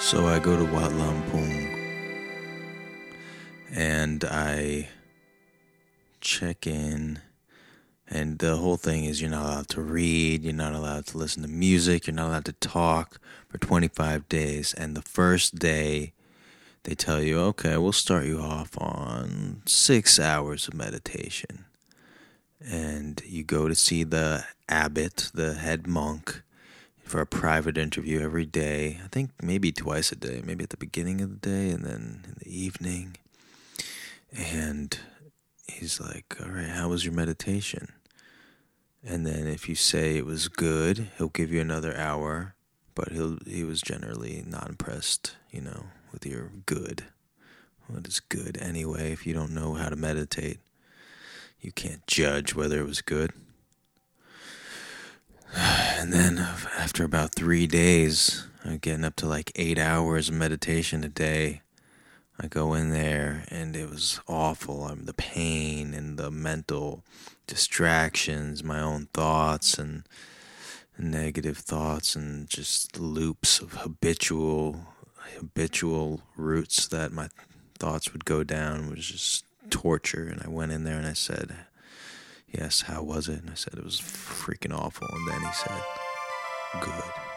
So I go to Wat Rampoeng and I check in. And the whole thing is you're not allowed to read, you're not allowed to listen to music, you're not allowed to talk for 25 days. And the first day, they tell you, okay, we'll start you off on six hours of meditation. And you go to see the abbot, the head monk, for a private interview every day. I think maybe twice a day, maybe at the beginning of the day and then in the evening. And he's like, All right, how was your meditation? And then if you say it was good, he'll give you another hour, but he'll he was generally not impressed, you know, with your good. What is good anyway if you don't know how to meditate? You can't judge whether it was good. And then after about three days, I'm getting up to like eight hours of meditation a day. I go in there and it was awful. I'm the pain and the mental distractions, my own thoughts and negative thoughts and just loops of habitual habitual routes that my thoughts would go down it was just torture and I went in there and I said yes, how was it? And I said it was freaking awful. And then he said, good.